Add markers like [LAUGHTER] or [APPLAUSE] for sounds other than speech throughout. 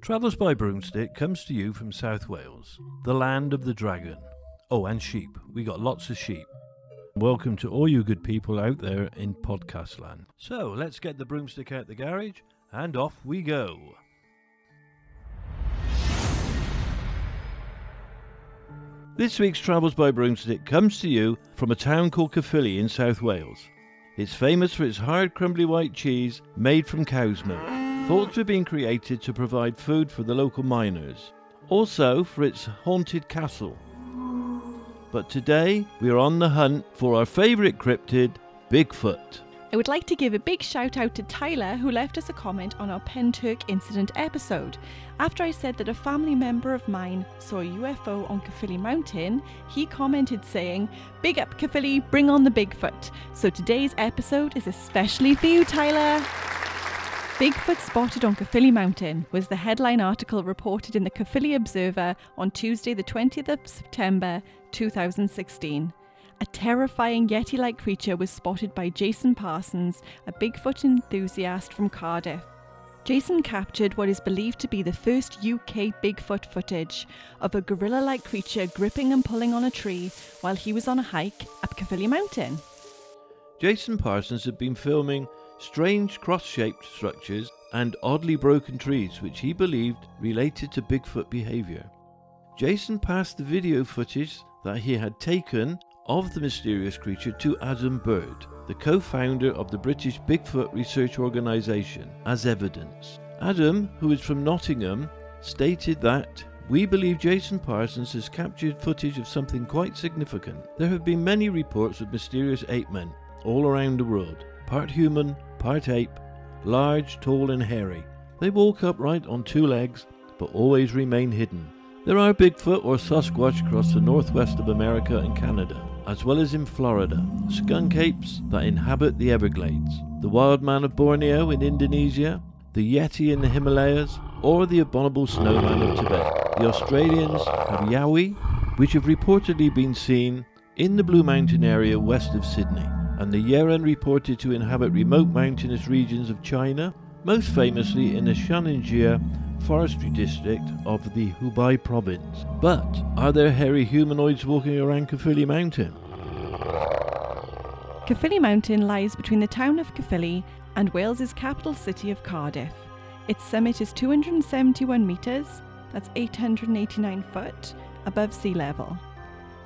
Travels by Broomstick comes to you from South Wales, the land of the dragon. Oh, and sheep. We got lots of sheep. Welcome to all you good people out there in podcast land. So let's get the broomstick out the garage and off we go. This week's Travels by Broomstick comes to you from a town called Caerphilly in South Wales. It's famous for its hard, crumbly white cheese made from cow's milk, thought to have been created to provide food for the local miners. Also for its haunted castle. But today we are on the hunt for our favourite cryptid, Bigfoot. I would like to give a big shout out to Tyler, who left us a comment on our Penturk incident episode. After I said that a family member of mine saw a UFO on Caerphilly Mountain, he commented saying, Big up Caerphilly, bring on the Bigfoot. So today's episode is especially for you, Tyler. Bigfoot spotted on Caerphilly Mountain was the headline article reported in the Caerphilly Observer on Tuesday, the 20th of September 2016. A terrifying Yeti like creature was spotted by Jason Parsons, a Bigfoot enthusiast from Cardiff. Jason captured what is believed to be the first UK Bigfoot footage of a gorilla like creature gripping and pulling on a tree while he was on a hike up Caerphilly Mountain. Jason Parsons had been filming strange cross shaped structures and oddly broken trees which he believed related to Bigfoot behaviour. Jason passed the video footage that he had taken of the mysterious creature to Adam Bird, the co founder of the British Bigfoot Research Organisation, as evidence. Adam, who is from Nottingham, stated that we believe Jason Parsons has captured footage of something quite significant. There have been many reports of mysterious ape men all around the world, part human, part ape, large, tall, and hairy. They walk upright on two legs, but always remain hidden. There are Bigfoot or Sasquatch across the northwest of America and Canada, as well as in Florida, skunk apes that inhabit the Everglades, the wild man of Borneo in Indonesia, the Yeti in the Himalayas, or the abominable snowman of Tibet. The Australians have Yowie, which have reportedly been seen in the Blue Mountain area west of Sydney, and the Yeren reported to inhabit remote mountainous regions of China, most famously in the Shanxia forestry district of the Hubei province. But are there hairy humanoids walking around Caerphilly Mountain? Caerphilly Mountain lies between the town of Caerphilly and Wales's capital city of Cardiff. Its summit is 271 metres, that's 889 foot, above sea level.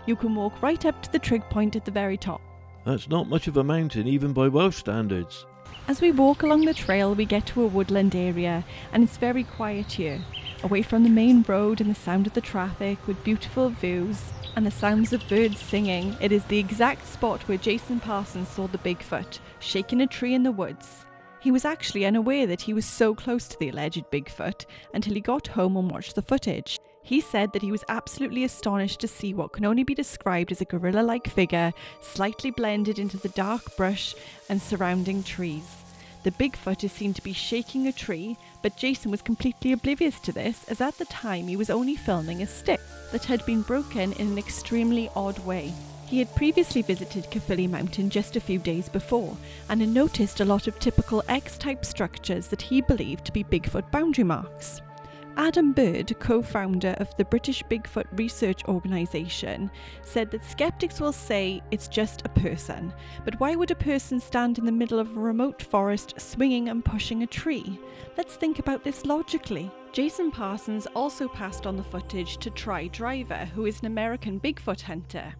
You can walk right up to the trig point at the very top. That's not much of a mountain, even by Welsh standards. As we walk along the trail, we get to a woodland area, and it's very quiet here, away from the main road and the sound of the traffic, with beautiful views and the sounds of birds singing. It is the exact spot where Jason Parsons saw the Bigfoot, shaking a tree in the woods. He was actually unaware that he was so close to the alleged Bigfoot until he got home and watched the footage. He said that he was absolutely astonished to see what can only be described as a gorilla like figure, slightly blended into the dark brush and surrounding trees. The Bigfoot is seen to be shaking a tree, but Jason was completely oblivious to this, as at the time he was only filming a stick that had been broken in an extremely odd way. He had previously visited Caerphilly Mountain just a few days before and had noticed a lot of typical X type structures that he believed to be Bigfoot boundary marks. Adam Bird, co founder of the British Bigfoot Research Organisation, said that skeptics will say it's just a person, but why would a person stand in the middle of a remote forest swinging and pushing a tree? Let's think about this logically. Jason Parsons also passed on the footage to Try Driver, who is an American Bigfoot hunter.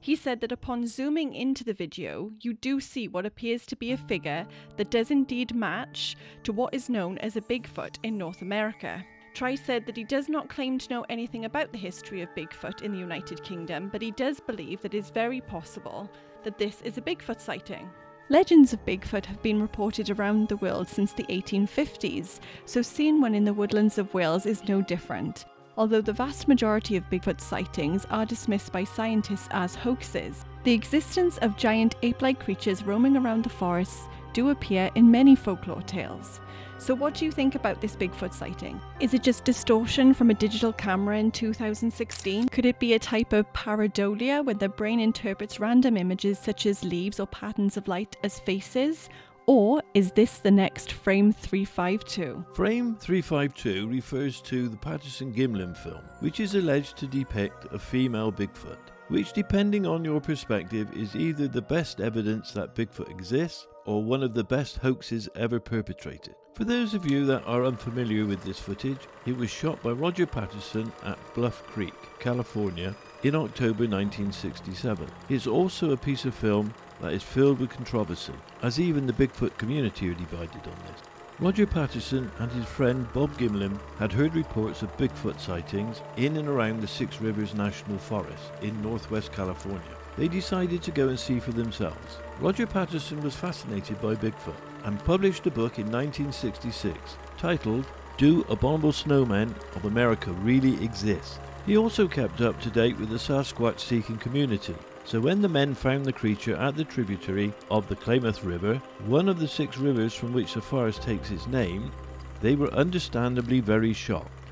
He said that upon zooming into the video, you do see what appears to be a figure that does indeed match to what is known as a Bigfoot in North America. Try said that he does not claim to know anything about the history of Bigfoot in the United Kingdom, but he does believe that it is very possible that this is a Bigfoot sighting. Legends of Bigfoot have been reported around the world since the 1850s, so seeing one in the woodlands of Wales is no different. Although the vast majority of Bigfoot sightings are dismissed by scientists as hoaxes, the existence of giant ape like creatures roaming around the forests do appear in many folklore tales. So, what do you think about this Bigfoot sighting? Is it just distortion from a digital camera in 2016? Could it be a type of pareidolia where the brain interprets random images such as leaves or patterns of light as faces? Or is this the next Frame 352? Frame 352 refers to the Patterson Gimlin film, which is alleged to depict a female Bigfoot, which, depending on your perspective, is either the best evidence that Bigfoot exists or one of the best hoaxes ever perpetrated. For those of you that are unfamiliar with this footage, it was shot by Roger Patterson at Bluff Creek, California in October 1967. It's also a piece of film that is filled with controversy, as even the Bigfoot community are divided on this. Roger Patterson and his friend Bob Gimlin had heard reports of Bigfoot sightings in and around the Six Rivers National Forest in northwest California. They decided to go and see for themselves. Roger Patterson was fascinated by Bigfoot and published a book in 1966 titled Do Abominable Snowmen of America Really Exist? He also kept up to date with the Sasquatch seeking community so when the men found the creature at the tributary of the Klamath River, one of the six rivers from which the forest takes its name, they were understandably very shocked.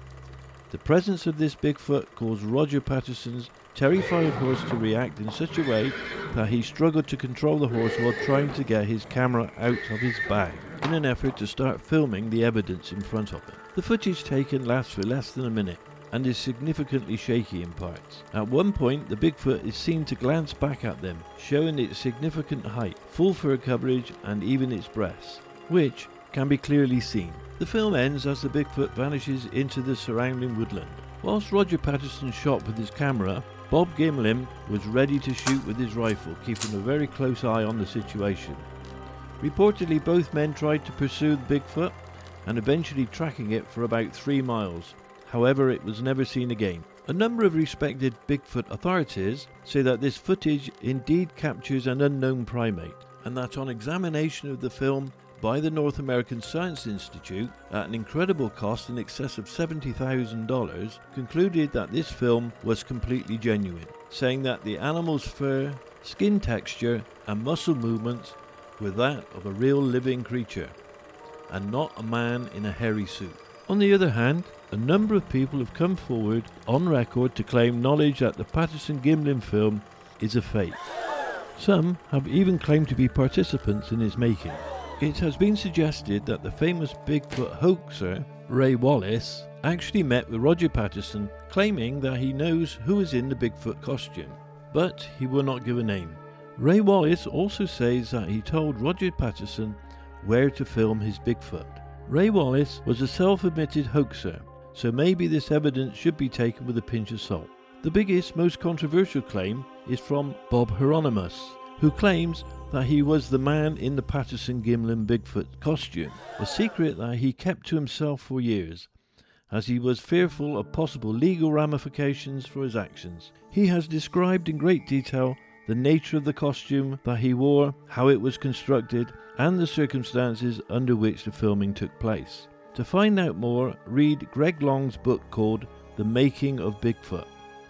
The presence of this Bigfoot caused Roger Patterson's terrified horse to react in such a way that he struggled to control the horse while trying to get his camera out of his bag in an effort to start filming the evidence in front of him. The footage taken lasts for less than a minute and is significantly shaky in parts. At one point, the Bigfoot is seen to glance back at them, showing its significant height, full fur coverage, and even its breasts, which can be clearly seen. The film ends as the Bigfoot vanishes into the surrounding woodland. Whilst Roger Patterson shot with his camera, Bob Gimlin was ready to shoot with his rifle, keeping a very close eye on the situation. Reportedly, both men tried to pursue the Bigfoot and eventually tracking it for about three miles, However, it was never seen again. A number of respected Bigfoot authorities say that this footage indeed captures an unknown primate, and that on examination of the film by the North American Science Institute at an incredible cost in excess of $70,000, concluded that this film was completely genuine, saying that the animal's fur, skin texture, and muscle movements were that of a real living creature, and not a man in a hairy suit. On the other hand, a number of people have come forward on record to claim knowledge that the Patterson Gimlin film is a fake. Some have even claimed to be participants in its making. It has been suggested that the famous Bigfoot hoaxer, Ray Wallace, actually met with Roger Patterson claiming that he knows who is in the Bigfoot costume, but he will not give a name. Ray Wallace also says that he told Roger Patterson where to film his Bigfoot. Ray Wallace was a self admitted hoaxer so maybe this evidence should be taken with a pinch of salt. The biggest, most controversial claim is from Bob Hieronymus, who claims that he was the man in the Patterson Gimlin Bigfoot costume, a secret that he kept to himself for years, as he was fearful of possible legal ramifications for his actions. He has described in great detail the nature of the costume that he wore, how it was constructed, and the circumstances under which the filming took place. To find out more, read Greg Long's book called The Making of Bigfoot.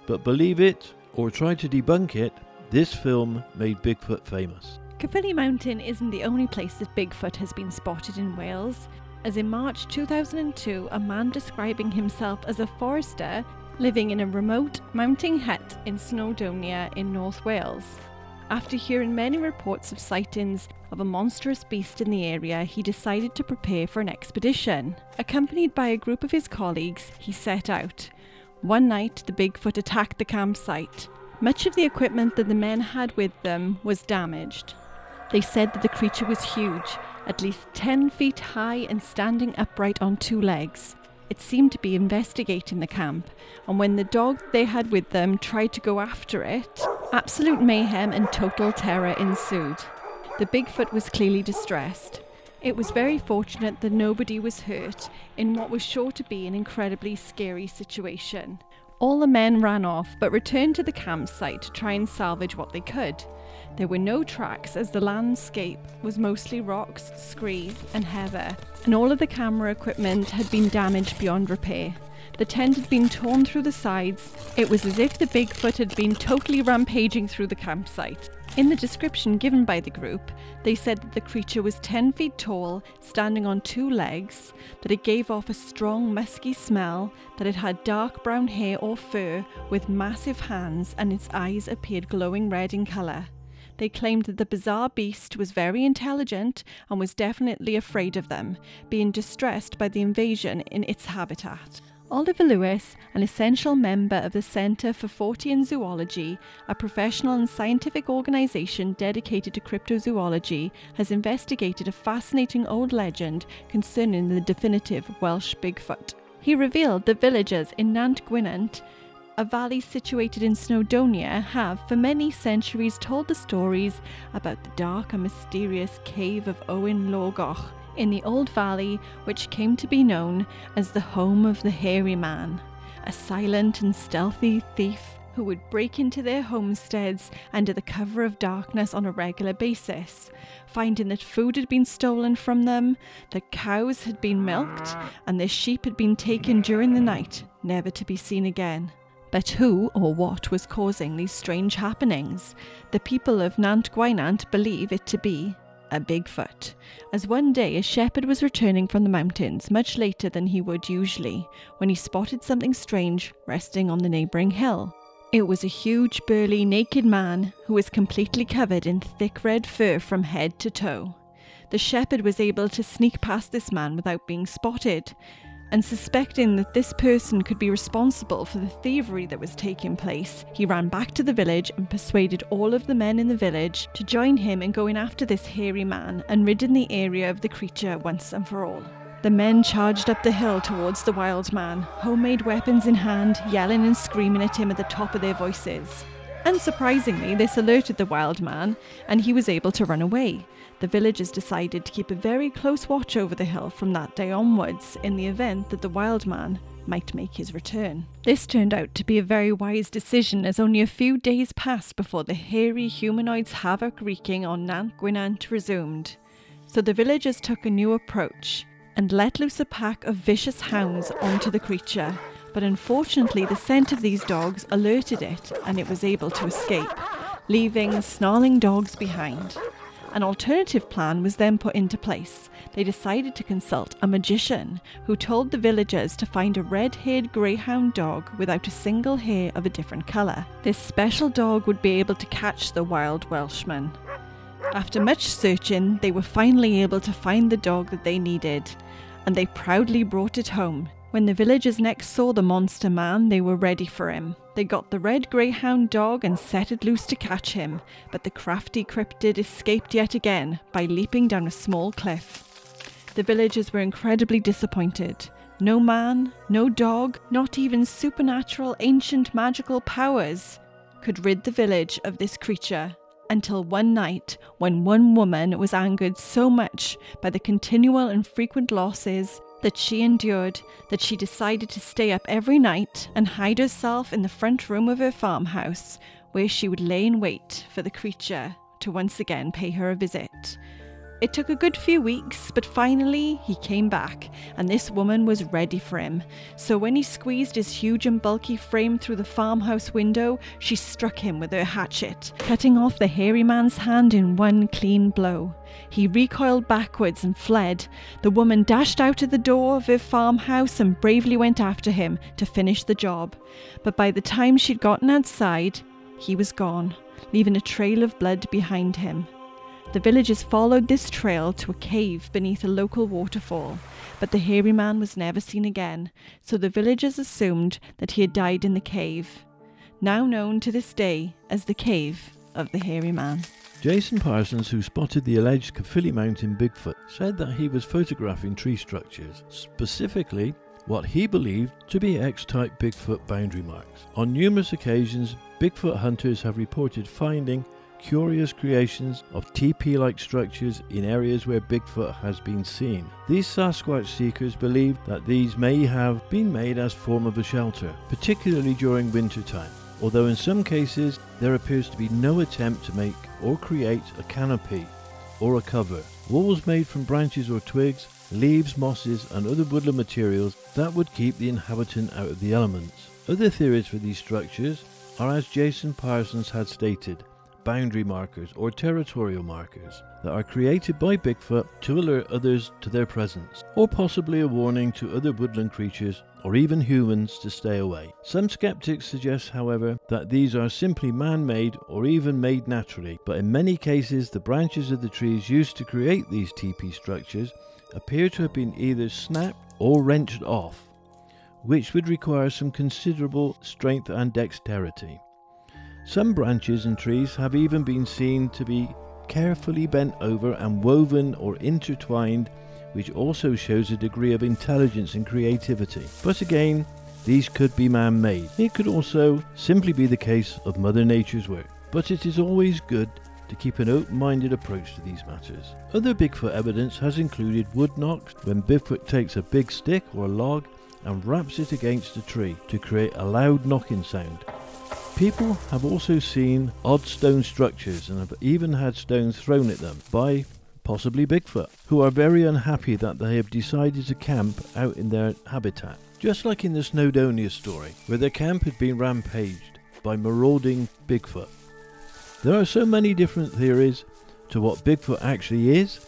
But believe it or try to debunk it, this film made Bigfoot famous. Caerphilly Mountain isn't the only place that Bigfoot has been spotted in Wales, as in March 2002, a man describing himself as a forester living in a remote mountain hut in Snowdonia in North Wales. After hearing many reports of sightings of a monstrous beast in the area, he decided to prepare for an expedition. Accompanied by a group of his colleagues, he set out. One night, the Bigfoot attacked the campsite. Much of the equipment that the men had with them was damaged. They said that the creature was huge, at least 10 feet high and standing upright on two legs. It seemed to be investigating the camp, and when the dog they had with them tried to go after it, absolute mayhem and total terror ensued. The Bigfoot was clearly distressed. It was very fortunate that nobody was hurt in what was sure to be an incredibly scary situation. All the men ran off but returned to the campsite to try and salvage what they could. There were no tracks as the landscape was mostly rocks, scree, and heather, and all of the camera equipment had been damaged beyond repair. The tent had been torn through the sides. It was as if the Bigfoot had been totally rampaging through the campsite. In the description given by the group, they said that the creature was 10 feet tall, standing on two legs, that it gave off a strong musky smell, that it had dark brown hair or fur with massive hands, and its eyes appeared glowing red in colour. They claimed that the bizarre beast was very intelligent and was definitely afraid of them, being distressed by the invasion in its habitat. Oliver Lewis, an essential member of the Centre for Fortean Zoology, a professional and scientific organisation dedicated to cryptozoology, has investigated a fascinating old legend concerning the definitive Welsh Bigfoot. He revealed that villagers in Nant Gwynant, a valley situated in Snowdonia, have for many centuries told the stories about the dark and mysterious cave of Owen Lawgoch in the old valley, which came to be known as the home of the hairy man, a silent and stealthy thief who would break into their homesteads under the cover of darkness on a regular basis, finding that food had been stolen from them, that cows had been milked, and their sheep had been taken during the night, never to be seen again. But who or what was causing these strange happenings? The people of Nant Gwynant believe it to be a Bigfoot, as one day a shepherd was returning from the mountains much later than he would usually when he spotted something strange resting on the neighbouring hill. It was a huge, burly, naked man who was completely covered in thick red fur from head to toe. The shepherd was able to sneak past this man without being spotted, and suspecting that this person could be responsible for the thievery that was taking place, he ran back to the village and persuaded all of the men in the village to join him in going after this hairy man and ridding the area of the creature once and for all. The men charged up the hill towards the wild man, homemade weapons in hand, yelling and screaming at him at the top of their voices. Unsurprisingly, this alerted the wild man, and he was able to run away. The villagers decided to keep a very close watch over the hill from that day onwards in the event that the wild man might make his return. This turned out to be a very wise decision as only a few days passed before the hairy humanoid's havoc wreaking on Nant Gwynant resumed. So the villagers took a new approach and let loose a pack of vicious hounds onto the creature. But unfortunately, the scent of these dogs alerted it and it was able to escape, leaving snarling dogs behind. An alternative plan was then put into place. They decided to consult a magician who told the villagers to find a red haired greyhound dog without a single hair of a different colour. This special dog would be able to catch the wild Welshman. After much searching, they were finally able to find the dog that they needed, and they proudly brought it home when the villagers next saw the monster man, they were ready for him. They got the red greyhound dog and set it loose to catch him, but the crafty cryptid escaped yet again by leaping down a small cliff. The villagers were incredibly disappointed. No man, no dog, not even supernatural ancient magical powers could rid the village of this creature until one night when one woman was angered so much by the continual and frequent losses that she endured that she decided to stay up every night and hide herself in the front room of her farmhouse, where she would lay in wait for the creature to once again pay her a visit. It took a good few weeks, but finally he came back, and this woman was ready for him. So when he squeezed his huge and bulky frame through the farmhouse window, she struck him with her hatchet, cutting off the hairy man's hand in one clean blow. He recoiled backwards and fled. The woman dashed out of the door of her farmhouse and bravely went after him to finish the job. But by the time she'd gotten outside, he was gone, leaving a trail of blood behind him. The villagers followed this trail to a cave beneath a local waterfall, but the hairy man was never seen again, so the villagers assumed that he had died in the cave, now known to this day as the Cave of the Hairy Man. Jason Parsons, who spotted the alleged Caerphilly Mountain Bigfoot, said that he was photographing tree structures, specifically what he believed to be X type Bigfoot boundary marks. On numerous occasions, Bigfoot hunters have reported finding curious creations of TP like structures in areas where Bigfoot has been seen. These Sasquatch seekers believe that these may have been made as form of a shelter, particularly during wintertime. Although in some cases there appears to be no attempt to make or create a canopy or a cover. Walls made from branches or twigs, leaves, mosses, and other woodland materials that would keep the inhabitant out of the elements. Other theories for these structures are as Jason Parsons had stated boundary markers or territorial markers that are created by Bigfoot to alert others to their presence, or possibly a warning to other woodland creatures or even humans to stay away. Some skeptics suggest, however, that these are simply man made or even made naturally, but in many cases, the branches of the trees used to create these teepee structures appear to have been either snapped or wrenched off, which would require some considerable strength and dexterity. Some branches and trees have even been seen to be carefully bent over and woven or intertwined, which also shows a degree of intelligence and creativity. But again, these could be man made. It could also simply be the case of Mother Nature's work. But it is always good to keep an open minded approach to these matters. Other Bigfoot evidence has included wood knocks when Bigfoot takes a big stick or log and raps it against a tree to create a loud knocking sound. People have also seen odd stone structures and have even had stones thrown at them by possibly Bigfoot, who are very unhappy that they have decided to camp out in their habitat. Just like in the Snowdonia story, where their camp had been rampaged by marauding Bigfoot. There are so many different theories to what Bigfoot actually is,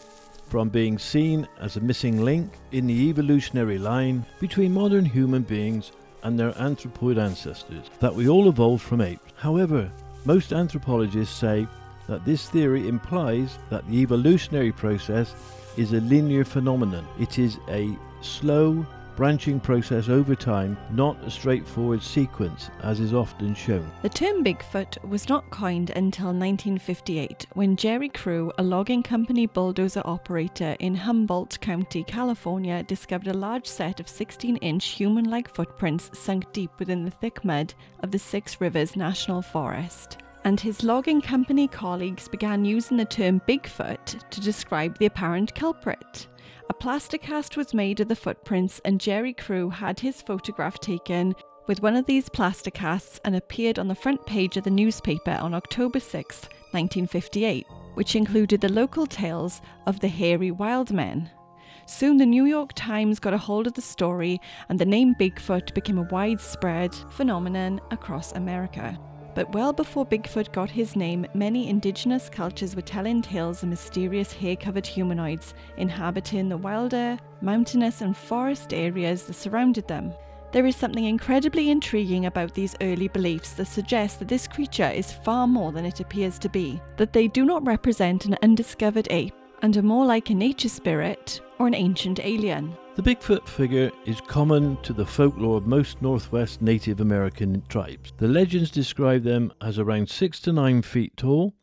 from being seen as a missing link in the evolutionary line between modern human beings and their anthropoid ancestors, that we all evolved from apes. However, most anthropologists say that this theory implies that the evolutionary process is a linear phenomenon. It is a slow, branching process over time, not a straightforward sequence as is often shown. The term Bigfoot was not coined until 1958 when Jerry Crew, a logging company bulldozer operator in Humboldt County, California, discovered a large set of 16 inch human like footprints sunk deep within the thick mud of the Six Rivers National Forest and his logging company colleagues began using the term Bigfoot to describe the apparent culprit. A plaster cast was made of the footprints, and Jerry Crew had his photograph taken with one of these plaster casts and appeared on the front page of the newspaper on October 6, 1958, which included the local tales of the hairy wild men. Soon the New York Times got a hold of the story, and the name Bigfoot became a widespread phenomenon across America. But well before Bigfoot got his name, many indigenous cultures were telling tales of mysterious hair covered humanoids inhabiting the wilder, mountainous, and forest areas that surrounded them. There is something incredibly intriguing about these early beliefs that suggest that this creature is far more than it appears to be, that they do not represent an undiscovered ape and are more like a nature spirit or an ancient alien. The Bigfoot figure is common to the folklore of most Northwest Native American tribes. The legends describe them as around 6 to 9 feet tall,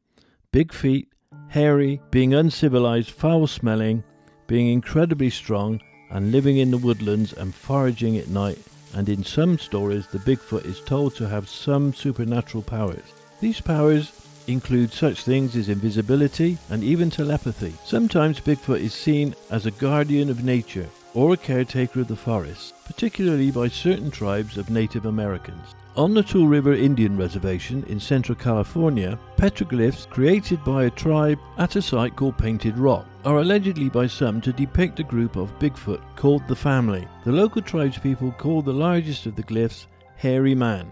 big feet, hairy, being uncivilized, foul smelling, being incredibly strong, and living in the woodlands and foraging at night. And in some stories, the Bigfoot is told to have some supernatural powers. These powers include such things as invisibility and even telepathy. Sometimes Bigfoot is seen as a guardian of nature or a caretaker of the forest, particularly by certain tribes of Native Americans. On the Tule River Indian Reservation in Central California, petroglyphs created by a tribe at a site called Painted Rock are allegedly by some to depict a group of Bigfoot called the Family. The local tribespeople call the largest of the glyphs Hairy Man,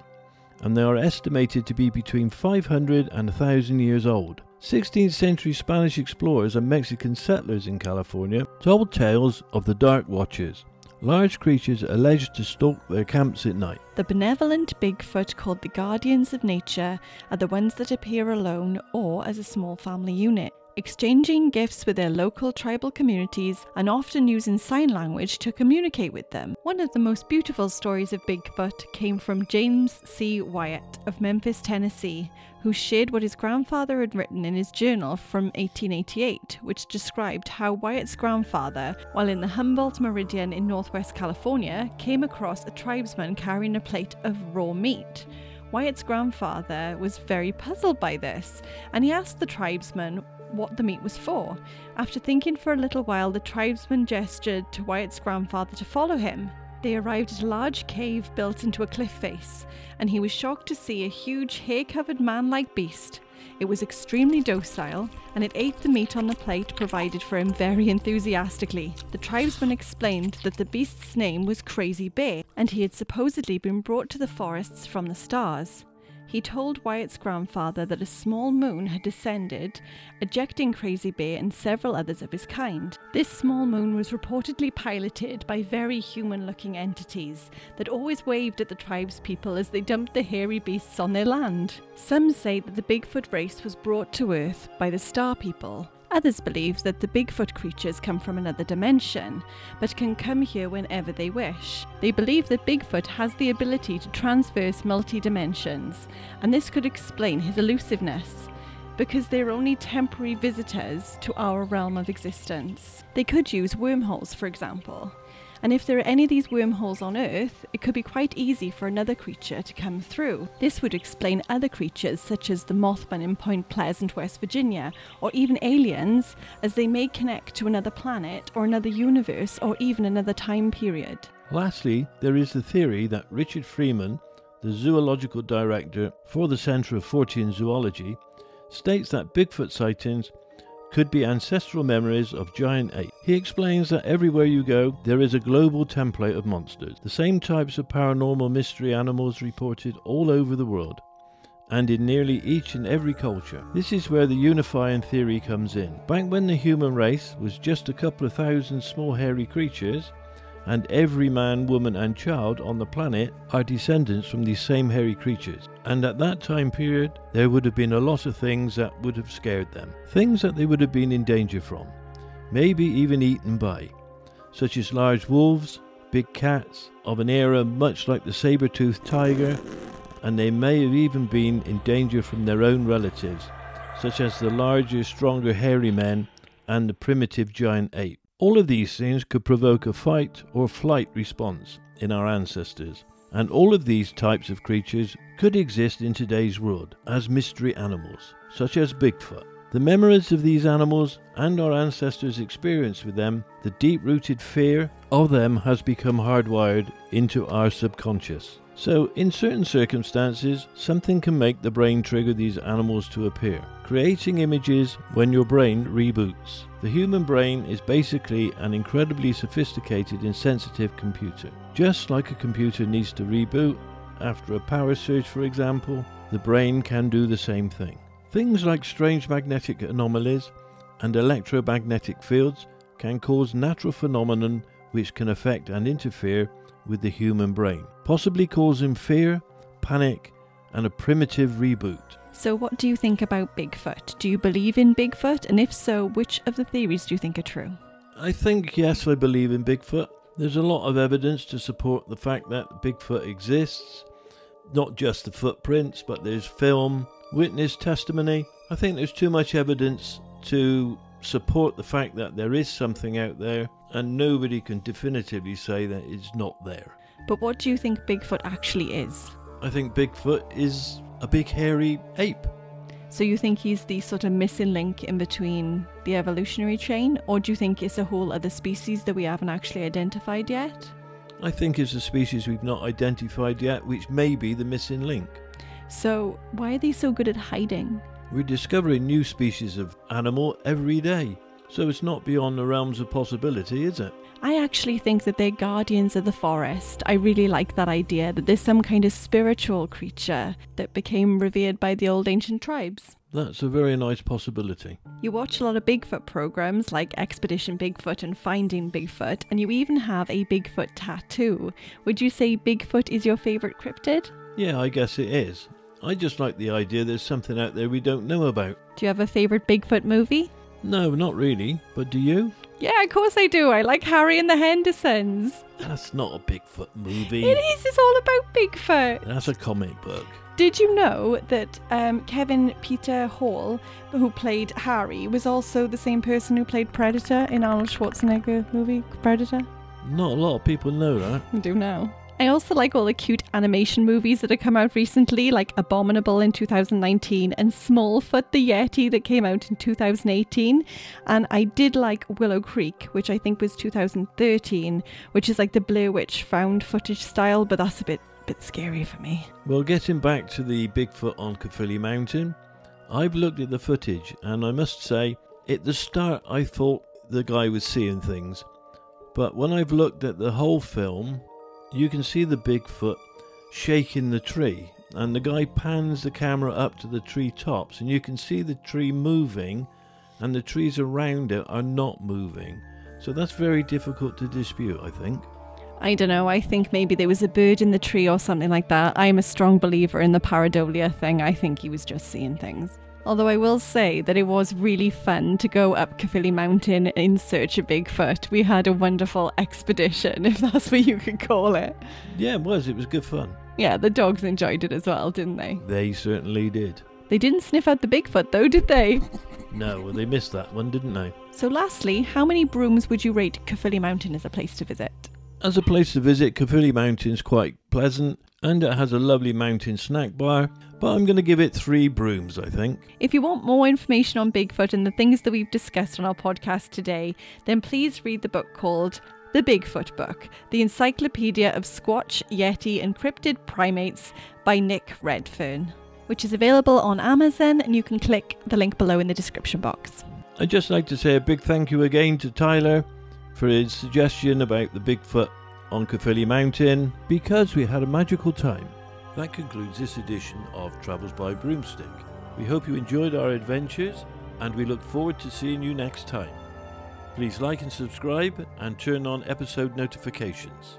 and they are estimated to be between 500 and 1,000 years old. 16th century Spanish explorers and Mexican settlers in California told tales of the Dark Watchers, large creatures alleged to stalk their camps at night. The benevolent Bigfoot, called the guardians of nature, are the ones that appear alone or as a small family unit exchanging gifts with their local tribal communities and often using sign language to communicate with them. One of the most beautiful stories of Bigfoot came from James C. Wyatt of Memphis, Tennessee, who shared what his grandfather had written in his journal from 1888, which described how Wyatt's grandfather, while in the Humboldt Meridian in northwest California, came across a tribesman carrying a plate of raw meat. Wyatt's grandfather was very puzzled by this, and he asked the tribesman what the meat was for. After thinking for a little while, the tribesman gestured to Wyatt's grandfather to follow him. They arrived at a large cave built into a cliff face, and he was shocked to see a huge hair covered man like beast. It was extremely docile, and it ate the meat on the plate provided for him very enthusiastically. The tribesman explained that the beast's name was Crazy Bear, and he had supposedly been brought to the forests from the stars. He told Wyatt's grandfather that a small moon had descended, ejecting Crazy Bear and several others of his kind. This small moon was reportedly piloted by very human looking entities that always waved at the tribespeople as they dumped the hairy beasts on their land. Some say that the Bigfoot race was brought to Earth by the Star People. Others believe that the Bigfoot creatures come from another dimension, but can come here whenever they wish. They believe that Bigfoot has the ability to transverse multi dimensions, and this could explain his elusiveness. Because they're only temporary visitors to our realm of existence. They could use wormholes, for example. And if there are any of these wormholes on Earth, it could be quite easy for another creature to come through. This would explain other creatures, such as the Mothman in Point Pleasant, West Virginia, or even aliens, as they may connect to another planet, or another universe, or even another time period. Lastly, there is the theory that Richard Freeman, the zoological director for the Centre of Fortean Zoology, states that Bigfoot sightings could be ancestral memories of giant apes. He explains that everywhere you go, there is a global template of monsters, the same types of paranormal mystery animals reported all over the world, and in nearly each and every culture. This is where the unifying theory comes in. Back when the human race was just a couple of thousand small hairy creatures, and every man, woman, and child on the planet are descendants from these same hairy creatures. And at that time period, there would have been a lot of things that would have scared them, things that they would have been in danger from, maybe even eaten by, such as large wolves, big cats, of an era much like the saber toothed tiger, and they may have even been in danger from their own relatives, such as the larger, stronger, hairy men and the primitive giant ape. All of these things could provoke a fight or flight response in our ancestors, and all of these types of creatures could exist in today's world as mystery animals, such as Bigfoot. The memories of these animals and our ancestors' experience with them, the deep rooted fear of them has become hardwired into our subconscious. So, in certain circumstances, something can make the brain trigger these animals to appear, creating images when your brain reboots. The human brain is basically an incredibly sophisticated and sensitive computer. Just like a computer needs to reboot after a power surge, for example, the brain can do the same thing. Things like strange magnetic anomalies and electromagnetic fields can cause natural phenomena which can affect and interfere with the human brain, possibly causing fear, panic, and a primitive reboot. So, what do you think about Bigfoot? Do you believe in Bigfoot? And if so, which of the theories do you think are true? I think, yes, I believe in Bigfoot. There's a lot of evidence to support the fact that Bigfoot exists. Not just the footprints, but there's film, witness testimony. I think there's too much evidence to support the fact that there is something out there, and nobody can definitively say that it's not there. But what do you think Bigfoot actually is? I think Bigfoot is a big hairy ape. So you think he's the sort of missing link in between the evolutionary chain, or do you think it's a whole other species that we haven't actually identified yet? I think it's a species we've not identified yet, which may be the missing link. So why are they so good at hiding? We're discovering new species of animal every day, so it's not beyond the realms of possibility, is it? I actually think that they're guardians of the forest. I really like that idea that there's some kind of spiritual creature that became revered by the old ancient tribes. That's a very nice possibility. You watch a lot of Bigfoot programs like Expedition Bigfoot and Finding Bigfoot, and you even have a Bigfoot tattoo. Would you say Bigfoot is your favourite cryptid? Yeah, I guess it is. I just like the idea there's something out there we don't know about. Do you have a favourite Bigfoot movie? No, not really. But do you? Yeah, of course I do. I like Harry and the Hendersons. That's not a Bigfoot movie. It is. It's all about Bigfoot. That's a comic book. Did you know that um, Kevin Peter Hall, who played Harry, was also the same person who played Predator in Arnold Schwarzenegger movie Predator? Not a lot of people know that. I do now. I also like all the cute animation movies that have come out recently, like Abominable in 2019 and Smallfoot the Yeti that came out in 2018. And I did like Willow Creek, which I think was 2013, which is like the Blair Witch found footage style, but that's a bit bit scary for me. Well, getting back to the Bigfoot on Caerphilly Mountain, I've looked at the footage and I must say, at the start I thought the guy was seeing things. But when I've looked at the whole film, you can see the Bigfoot shaking the tree, and the guy pans the camera up to the tree tops, and you can see the tree moving, and the trees around it are not moving. So that's very difficult to dispute, I think. I don't know. I think maybe there was a bird in the tree or something like that. I'm a strong believer in the pareidolia thing. I think he was just seeing things. Although I will say that it was really fun to go up Caerphilly Mountain in search of Bigfoot. We had a wonderful expedition, [LAUGHS] if that's what you could call it. Yeah, it was. It was good fun. Yeah, the dogs enjoyed it as well, didn't they? They certainly did. They didn't sniff out the Bigfoot though, did they? [LAUGHS] No, well, they missed that one, didn't they? So, lastly, how many brooms would you rate Caerphilly Mountain as a place to visit? As a place to visit, Caerphilly Mountain's quite pleasant and it has a lovely mountain snack bar, but I'm going to give it three brooms, I think. If you want more information on Bigfoot and the things that we've discussed on our podcast today, then please read the book called The Bigfoot Book, the Encyclopedia of Squatch, Yeti, and Cryptid Primates by Nick Redfern, which is available on Amazon, and you can click the link below in the description box. I'd just like to say a big thank you again to Tyler for his suggestion about the Bigfoot on Caerphilly Mountain because we had a magical time. That concludes this edition of Travels by Broomstick. We hope you enjoyed our adventures and we look forward to seeing you next time. Please like and subscribe and turn on episode notifications.